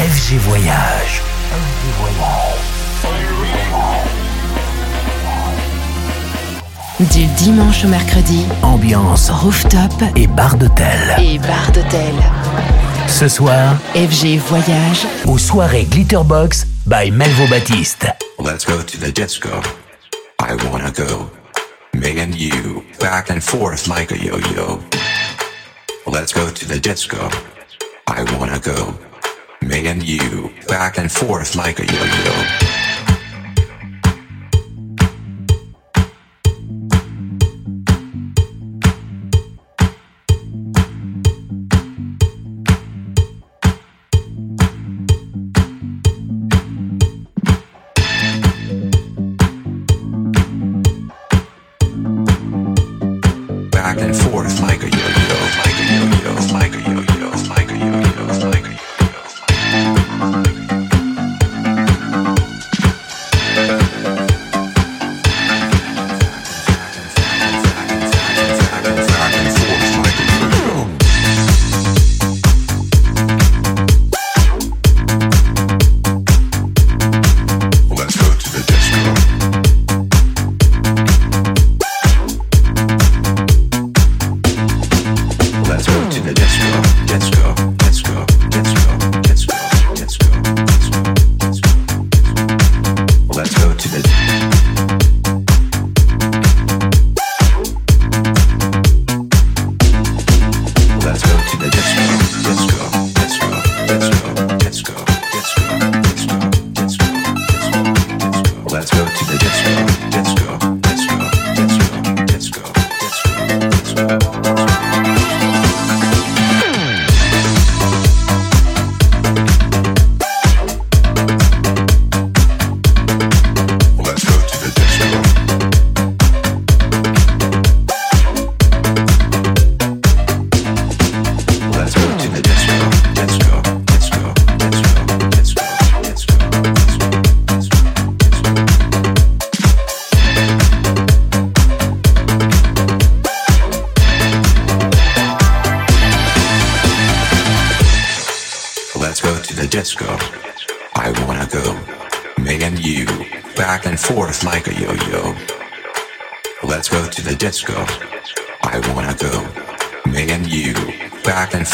FG Voyage. Du dimanche au mercredi, Ambiance rooftop et bar d'hôtel. et bar d'hôtel. Ce soir, FG Voyage, aux soirées Glitterbox by Melvo Baptiste. Let's go to the disco. I wanna go. Me and you, back and forth like a yo-yo. Let's go to the disco. I wanna go. Me and you, back and forth like a yo-yo.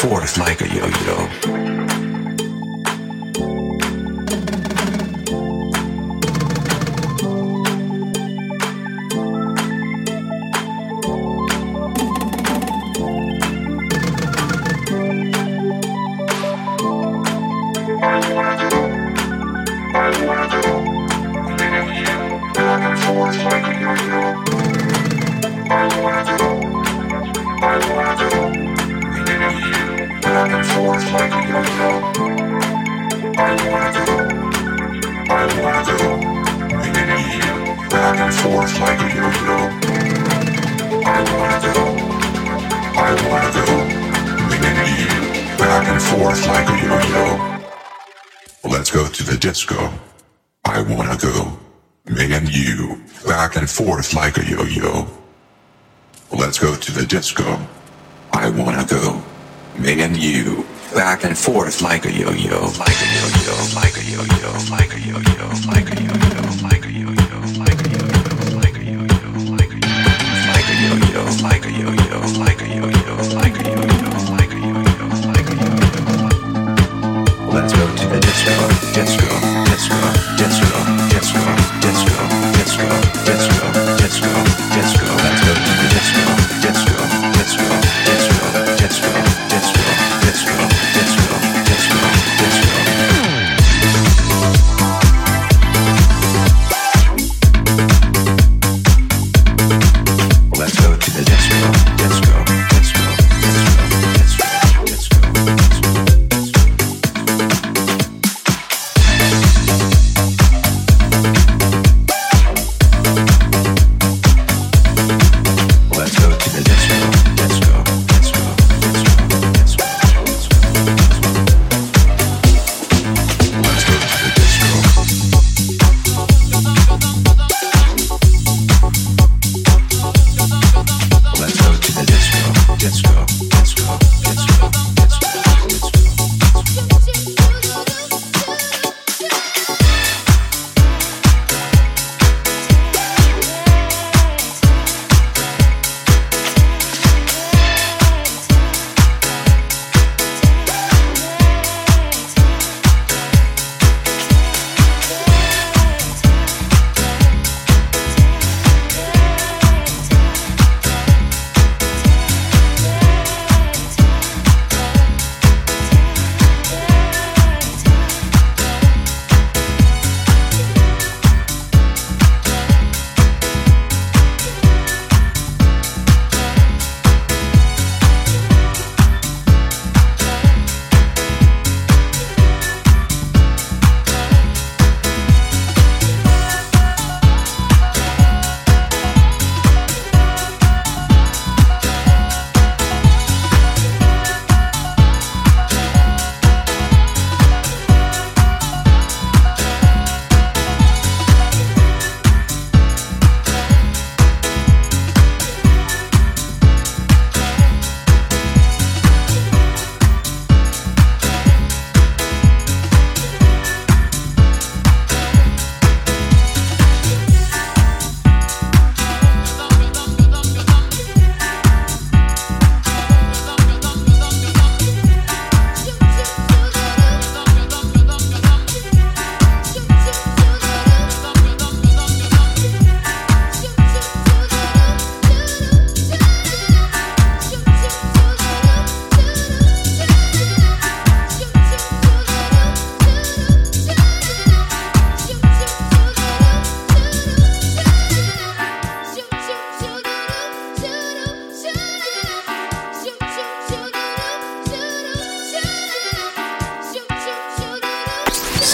Forth like a yo-yo, like a yo-yo, like a yo-yo, like a yo-yo, like a yo-yo, like a yo-yo, like a yo-yo, like a yo-yo, like a yo-yo, like a yo-yo, like a yo-yo, like a yo-yo, like a yo-yo, like a yo-yo, like a yo-yo. Let's go to the disco, disco, disco,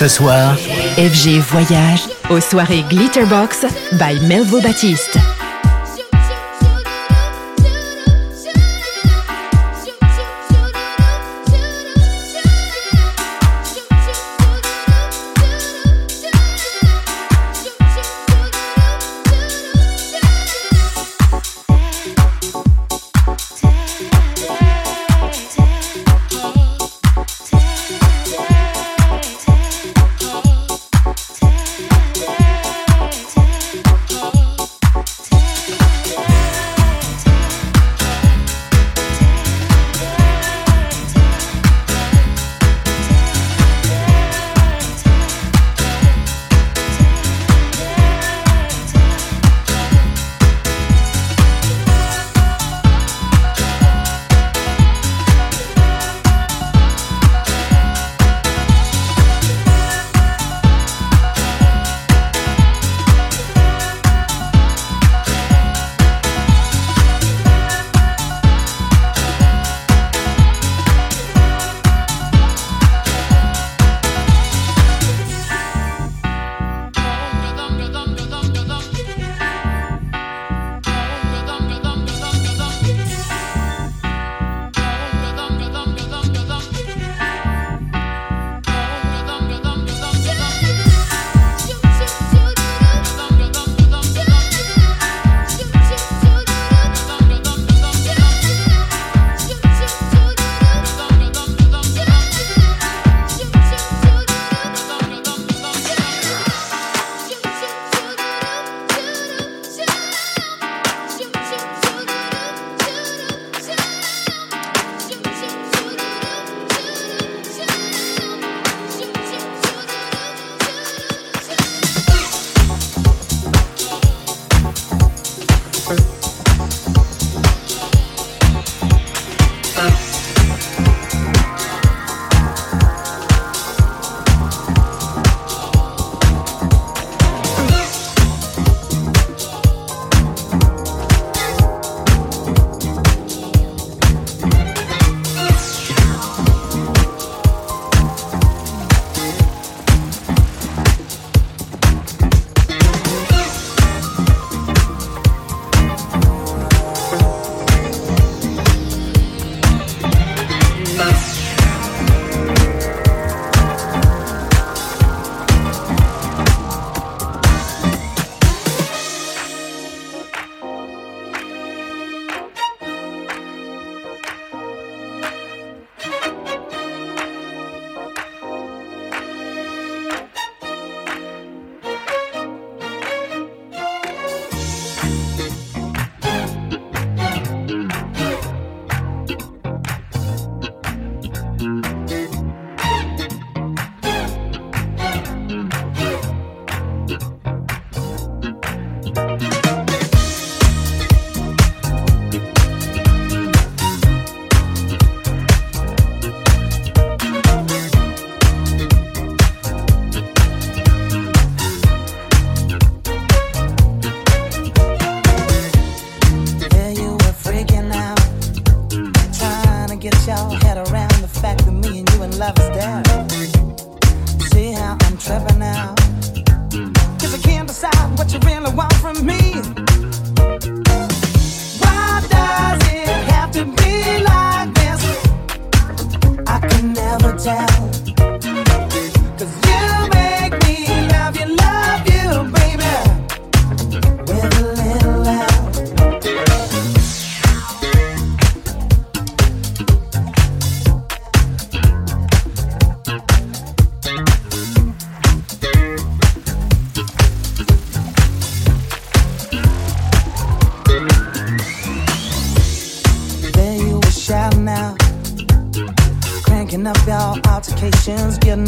Ce soir, FG Voyage aux soirées Glitterbox by Melvo Baptiste.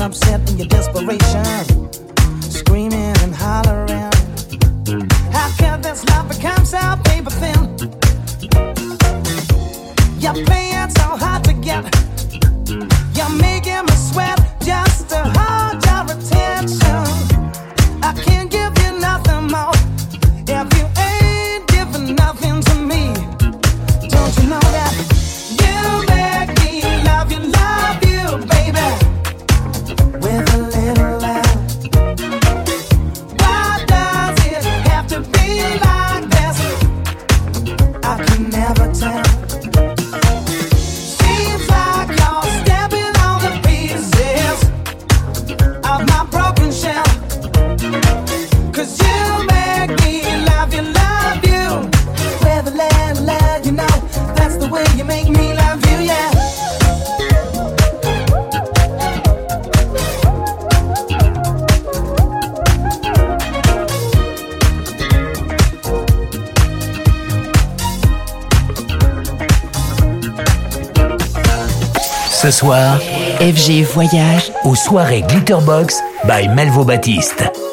upset in your desperation. Voyage aux soirées Glitterbox by Melvo Baptiste.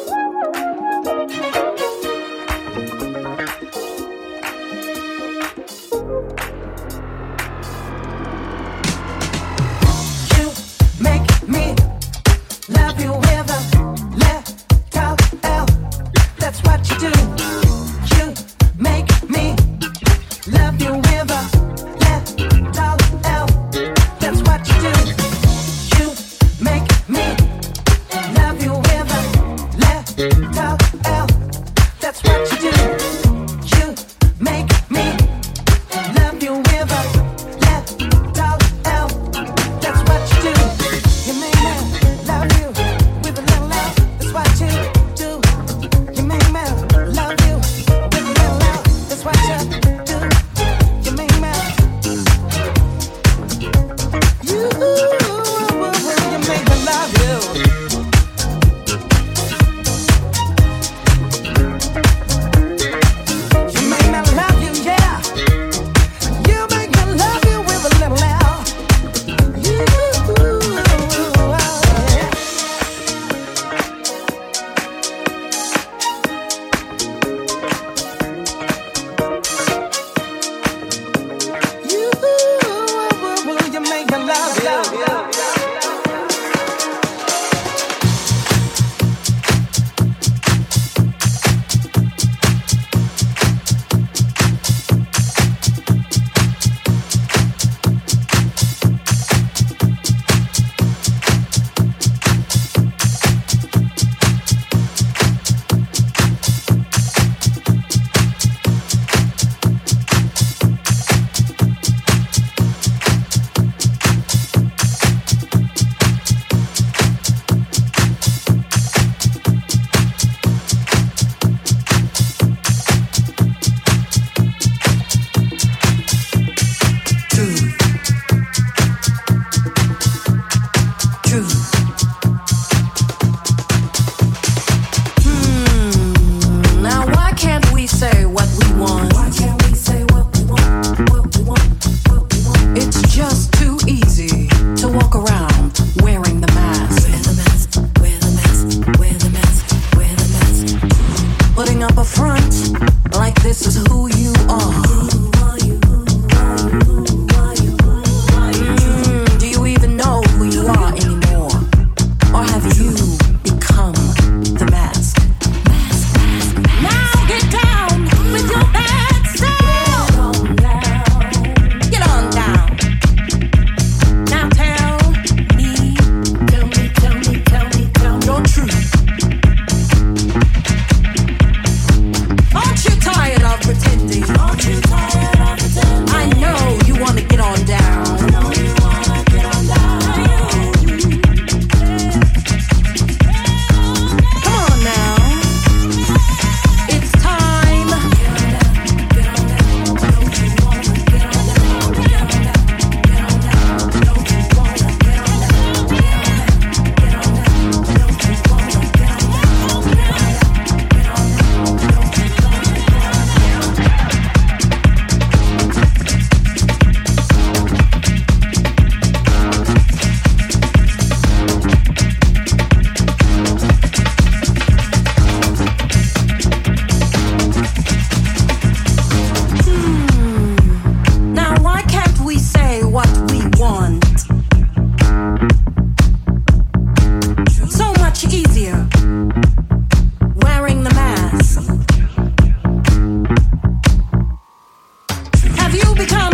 Have you become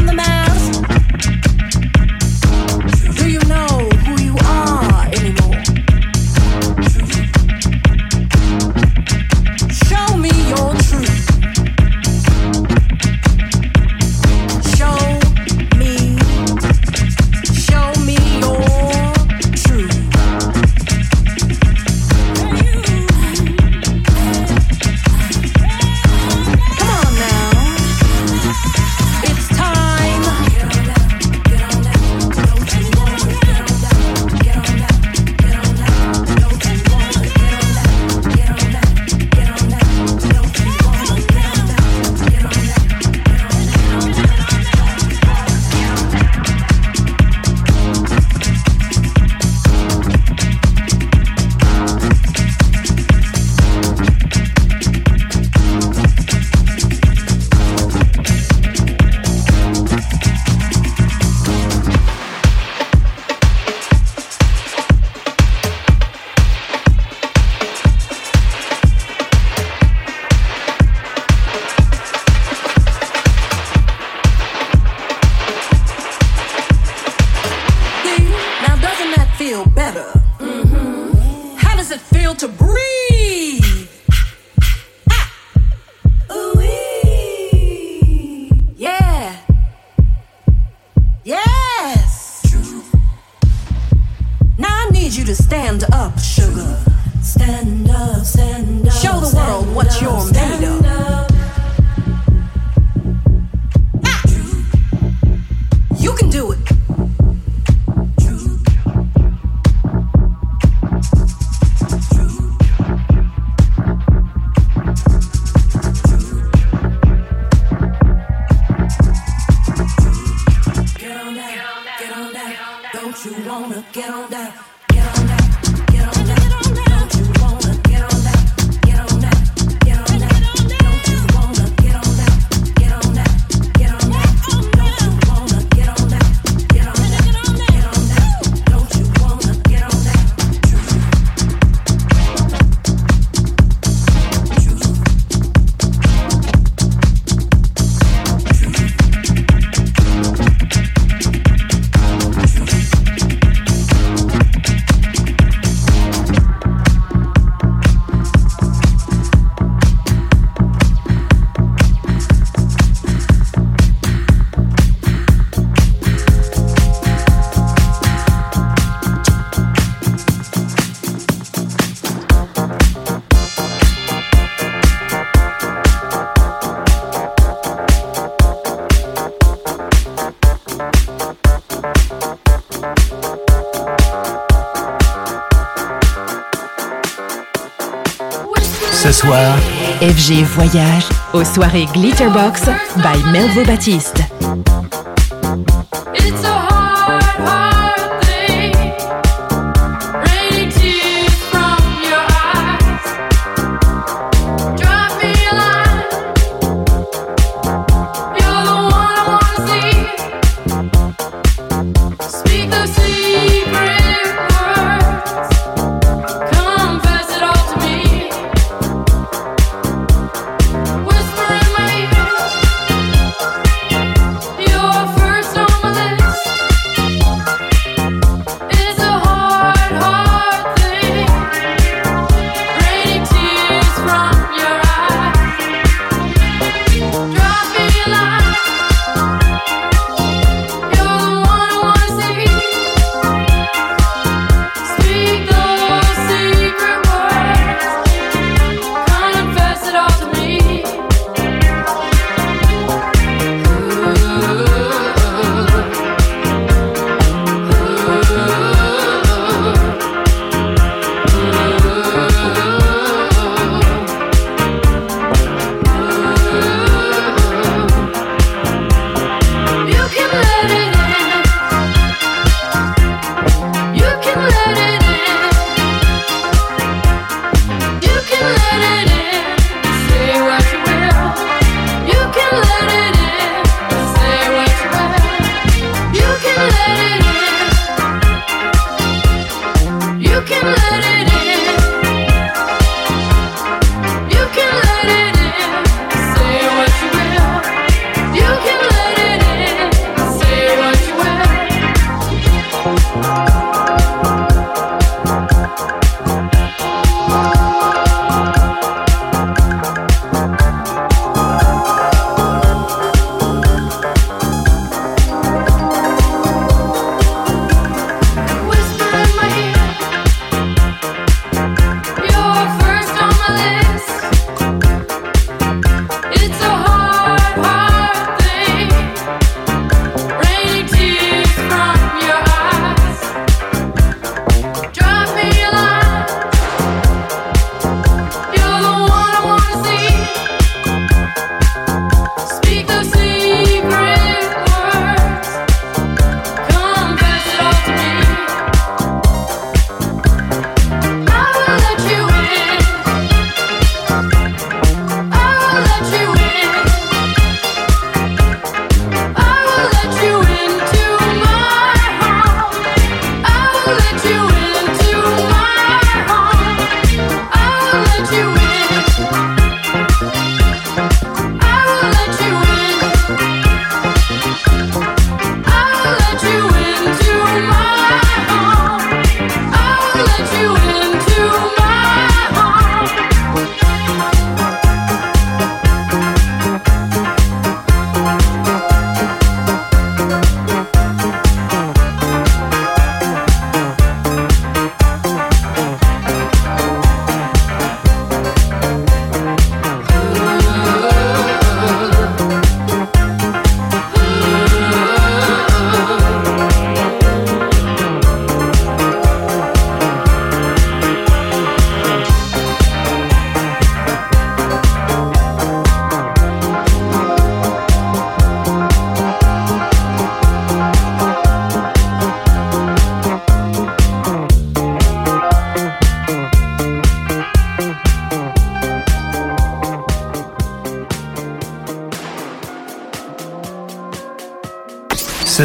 Voyage aux soirées Glitterbox by Melvo Baptiste.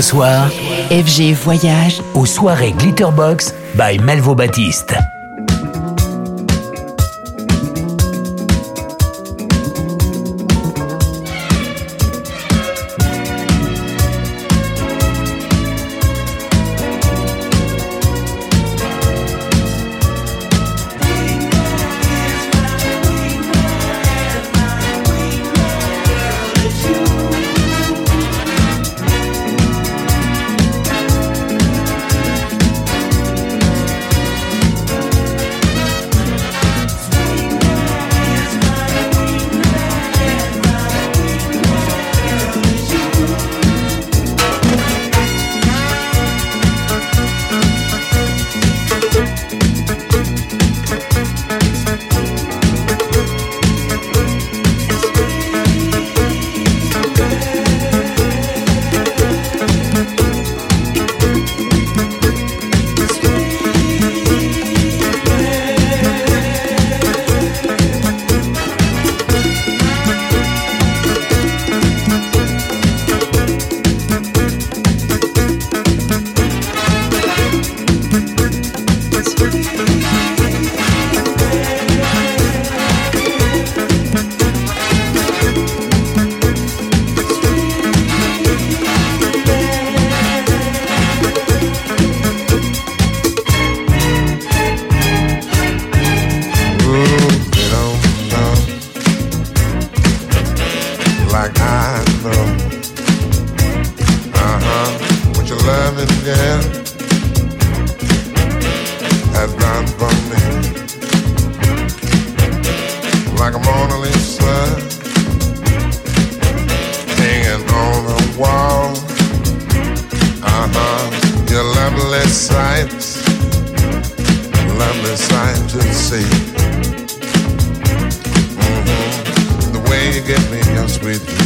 Soir, FG Voyage aux soirées Glitterbox by Melvo Baptiste.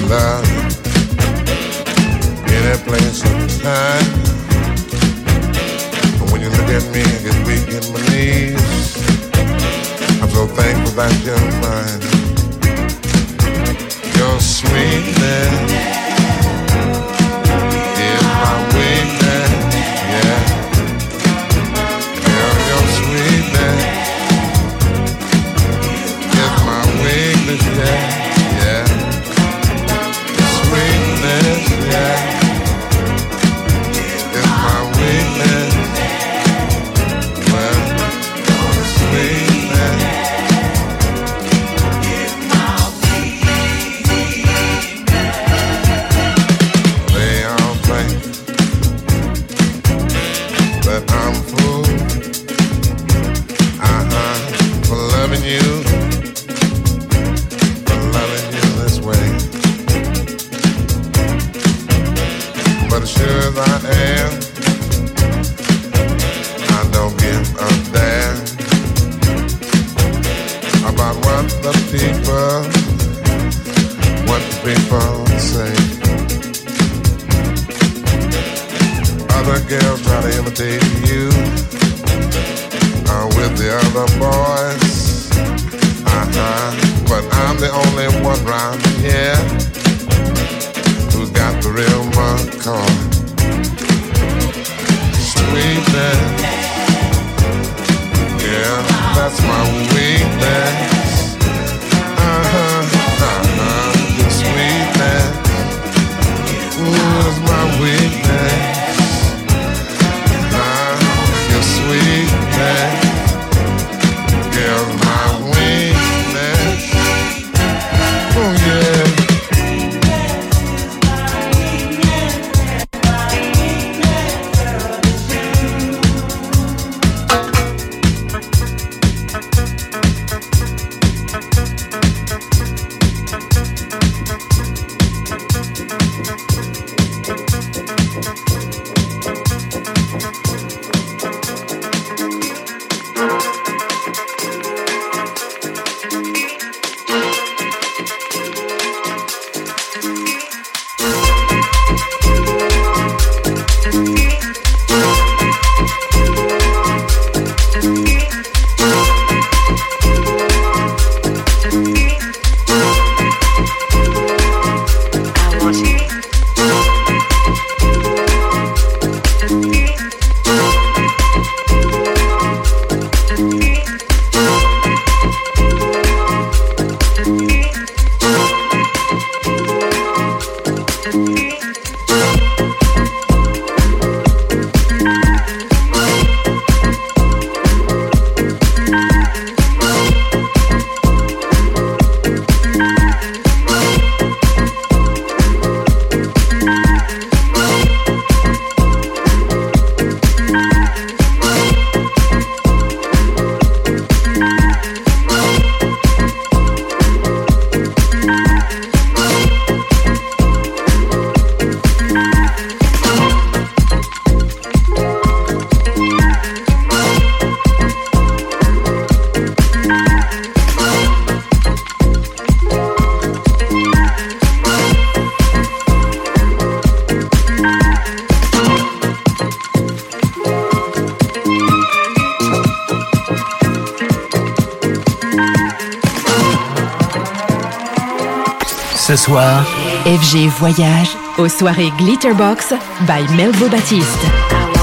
love in that place of time, but when you look at me, I get weak in my knees. I'm so thankful that you FG Voyage aux soirées Glitterbox by Melvo Baptiste.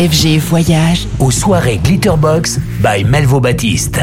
FG Voyage aux soirées Glitterbox by Melvo Baptiste.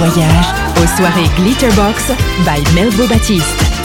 Voyage aux soirées Glitterbox by Melvo Baptiste.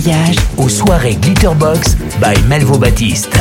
Voyage aux soirées Glitterbox by Melvo Baptiste.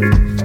Bye.